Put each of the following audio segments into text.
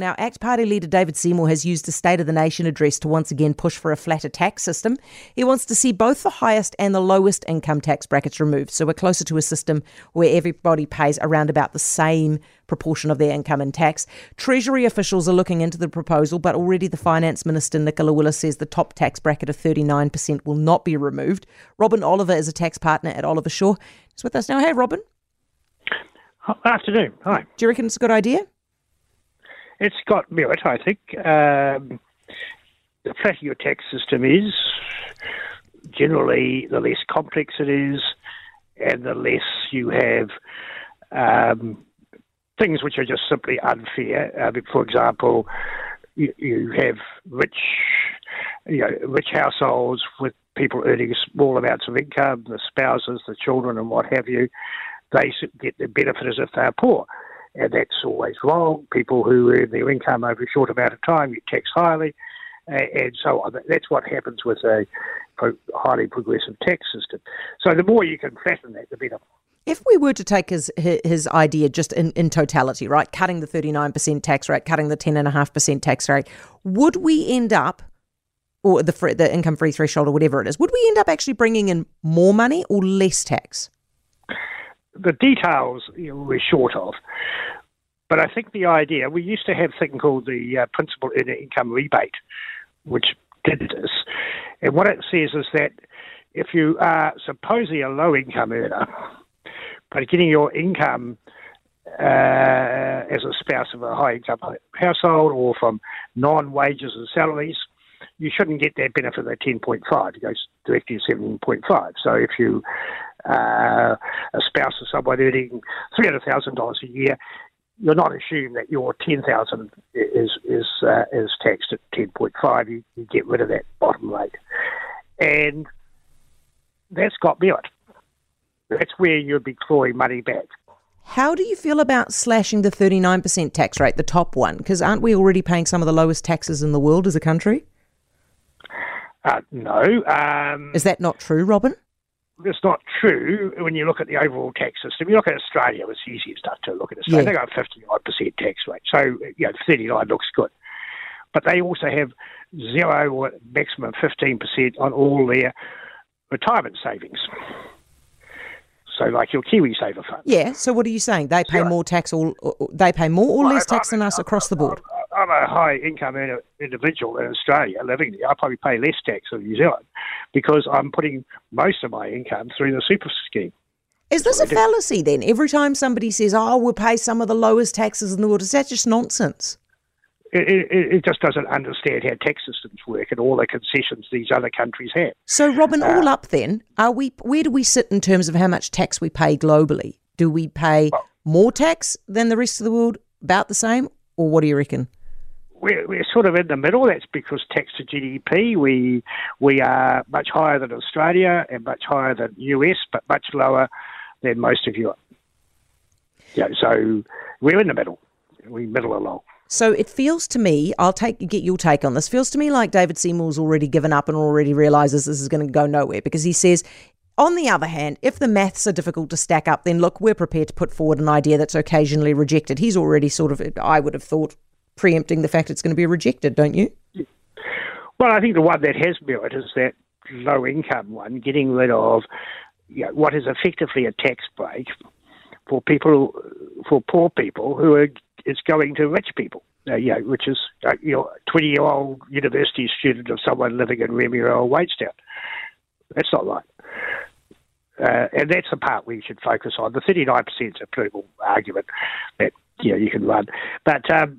Now, ACT Party leader David Seymour has used a State of the Nation address to once again push for a flatter tax system. He wants to see both the highest and the lowest income tax brackets removed, so we're closer to a system where everybody pays around about the same proportion of their income in tax. Treasury officials are looking into the proposal, but already the Finance Minister Nicola Willis says the top tax bracket of 39% will not be removed. Robin Oliver is a tax partner at Oliver Shaw. He's with us now. Hey, Robin. Afternoon. Hi. Do you reckon it's a good idea? It's got merit, I think. Um, the flatter your tax system is, generally, the less complex it is, and the less you have um, things which are just simply unfair. Uh, for example, you, you, have rich, you know, rich households with people earning small amounts of income, the spouses, the children, and what have you. They get the benefit as if they're poor and that's always wrong. People who earn their income over a short amount of time you tax highly, and so on. That's what happens with a highly progressive tax system. So the more you can flatten that, the better. If we were to take his his idea just in, in totality, right, cutting the 39% tax rate, cutting the 10.5% tax rate, would we end up, or the, the income free threshold or whatever it is, would we end up actually bringing in more money or less tax? The details you know, we're short of. But I think the idea, we used to have something called the uh, principal income rebate, which did this. And what it says is that if you are supposedly a low income earner, but getting your income uh, as a spouse of a high income household or from non wages and salaries, you shouldn't get that benefit of 10.5. It goes directly to 17.5. So if you uh, a spouse of someone earning $300,000 a year, you're not assumed that your 10000 is is uh, is taxed at 10.5. You, you get rid of that bottom rate. And that's got merit. That's where you'd be clawing money back. How do you feel about slashing the 39% tax rate, the top one? Because aren't we already paying some of the lowest taxes in the world as a country? Uh, no. Um, Is that not true, Robin? It's not true when you look at the overall tax system. You look at Australia, it's easy stuff to look at Australia. Yeah. They got a 59% tax rate. So, you know, 39 looks good. But they also have zero or maximum 15% on all their retirement savings. So, like your KiwiSaver fund. Yeah. So, what are you saying? They pay zero. more tax, or they pay more or well, less tax than us across the board? I'm a high income individual in Australia living there. I probably pay less tax than New Zealand because I'm putting most of my income through the super scheme. Is this a fallacy then? Every time somebody says, oh, we'll pay some of the lowest taxes in the world, is that just nonsense? It, it, it, just doesn't understand how tax systems work and all the concessions these other countries have. So, Robin, uh, all up then, are we? Where do we sit in terms of how much tax we pay globally? Do we pay well, more tax than the rest of the world, about the same, or what do you reckon? We're, we're sort of in the middle. That's because tax to GDP, we we are much higher than Australia and much higher than US, but much lower than most of Europe. Yeah, so we're in the middle. We middle along. So it feels to me, I'll take get your take on this. Feels to me like David Seymour's already given up and already realizes this is going to go nowhere because he says on the other hand, if the maths are difficult to stack up, then look, we're prepared to put forward an idea that's occasionally rejected. He's already sort of, I would have thought, preempting the fact it's going to be rejected, don't you? Well, I think the one that has merit is that low income one, getting rid of you know, what is effectively a tax break for people, for poor people who are it's going to rich people. Uh, which is uh, you know, twenty year old university student of someone living in Remuera or Wadestown. That's not right. Uh, and that's the part we should focus on. The 39% is a political argument that you know you can run, but um,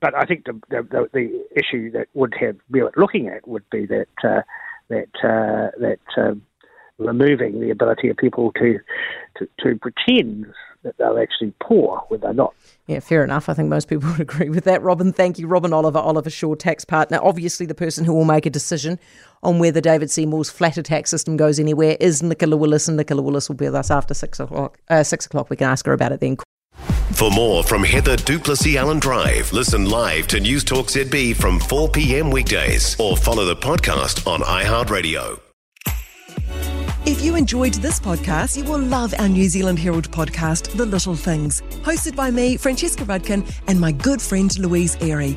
but I think the, the, the, issue that would have merit looking at would be that uh, that uh, that um, removing the ability of people to, to, to pretend that they're actually poor when they're not. Yeah, fair enough. I think most people would agree with that. Robin, thank you. Robin Oliver, Oliver Shaw tax partner. Obviously, the person who will make a decision on whether David Seymour's flatter tax system goes anywhere is Nicola Willis, and Nicola Willis will be with us after six o'clock. Uh, six o'clock. We can ask her about it then. For more from Heather du Plessis-Allen Drive, listen live to News Talk ZB from 4 p.m. weekdays or follow the podcast on iHeartRadio. If you enjoyed this podcast, you will love our New Zealand Herald podcast, The Little Things, hosted by me, Francesca Rudkin, and my good friend Louise Airy.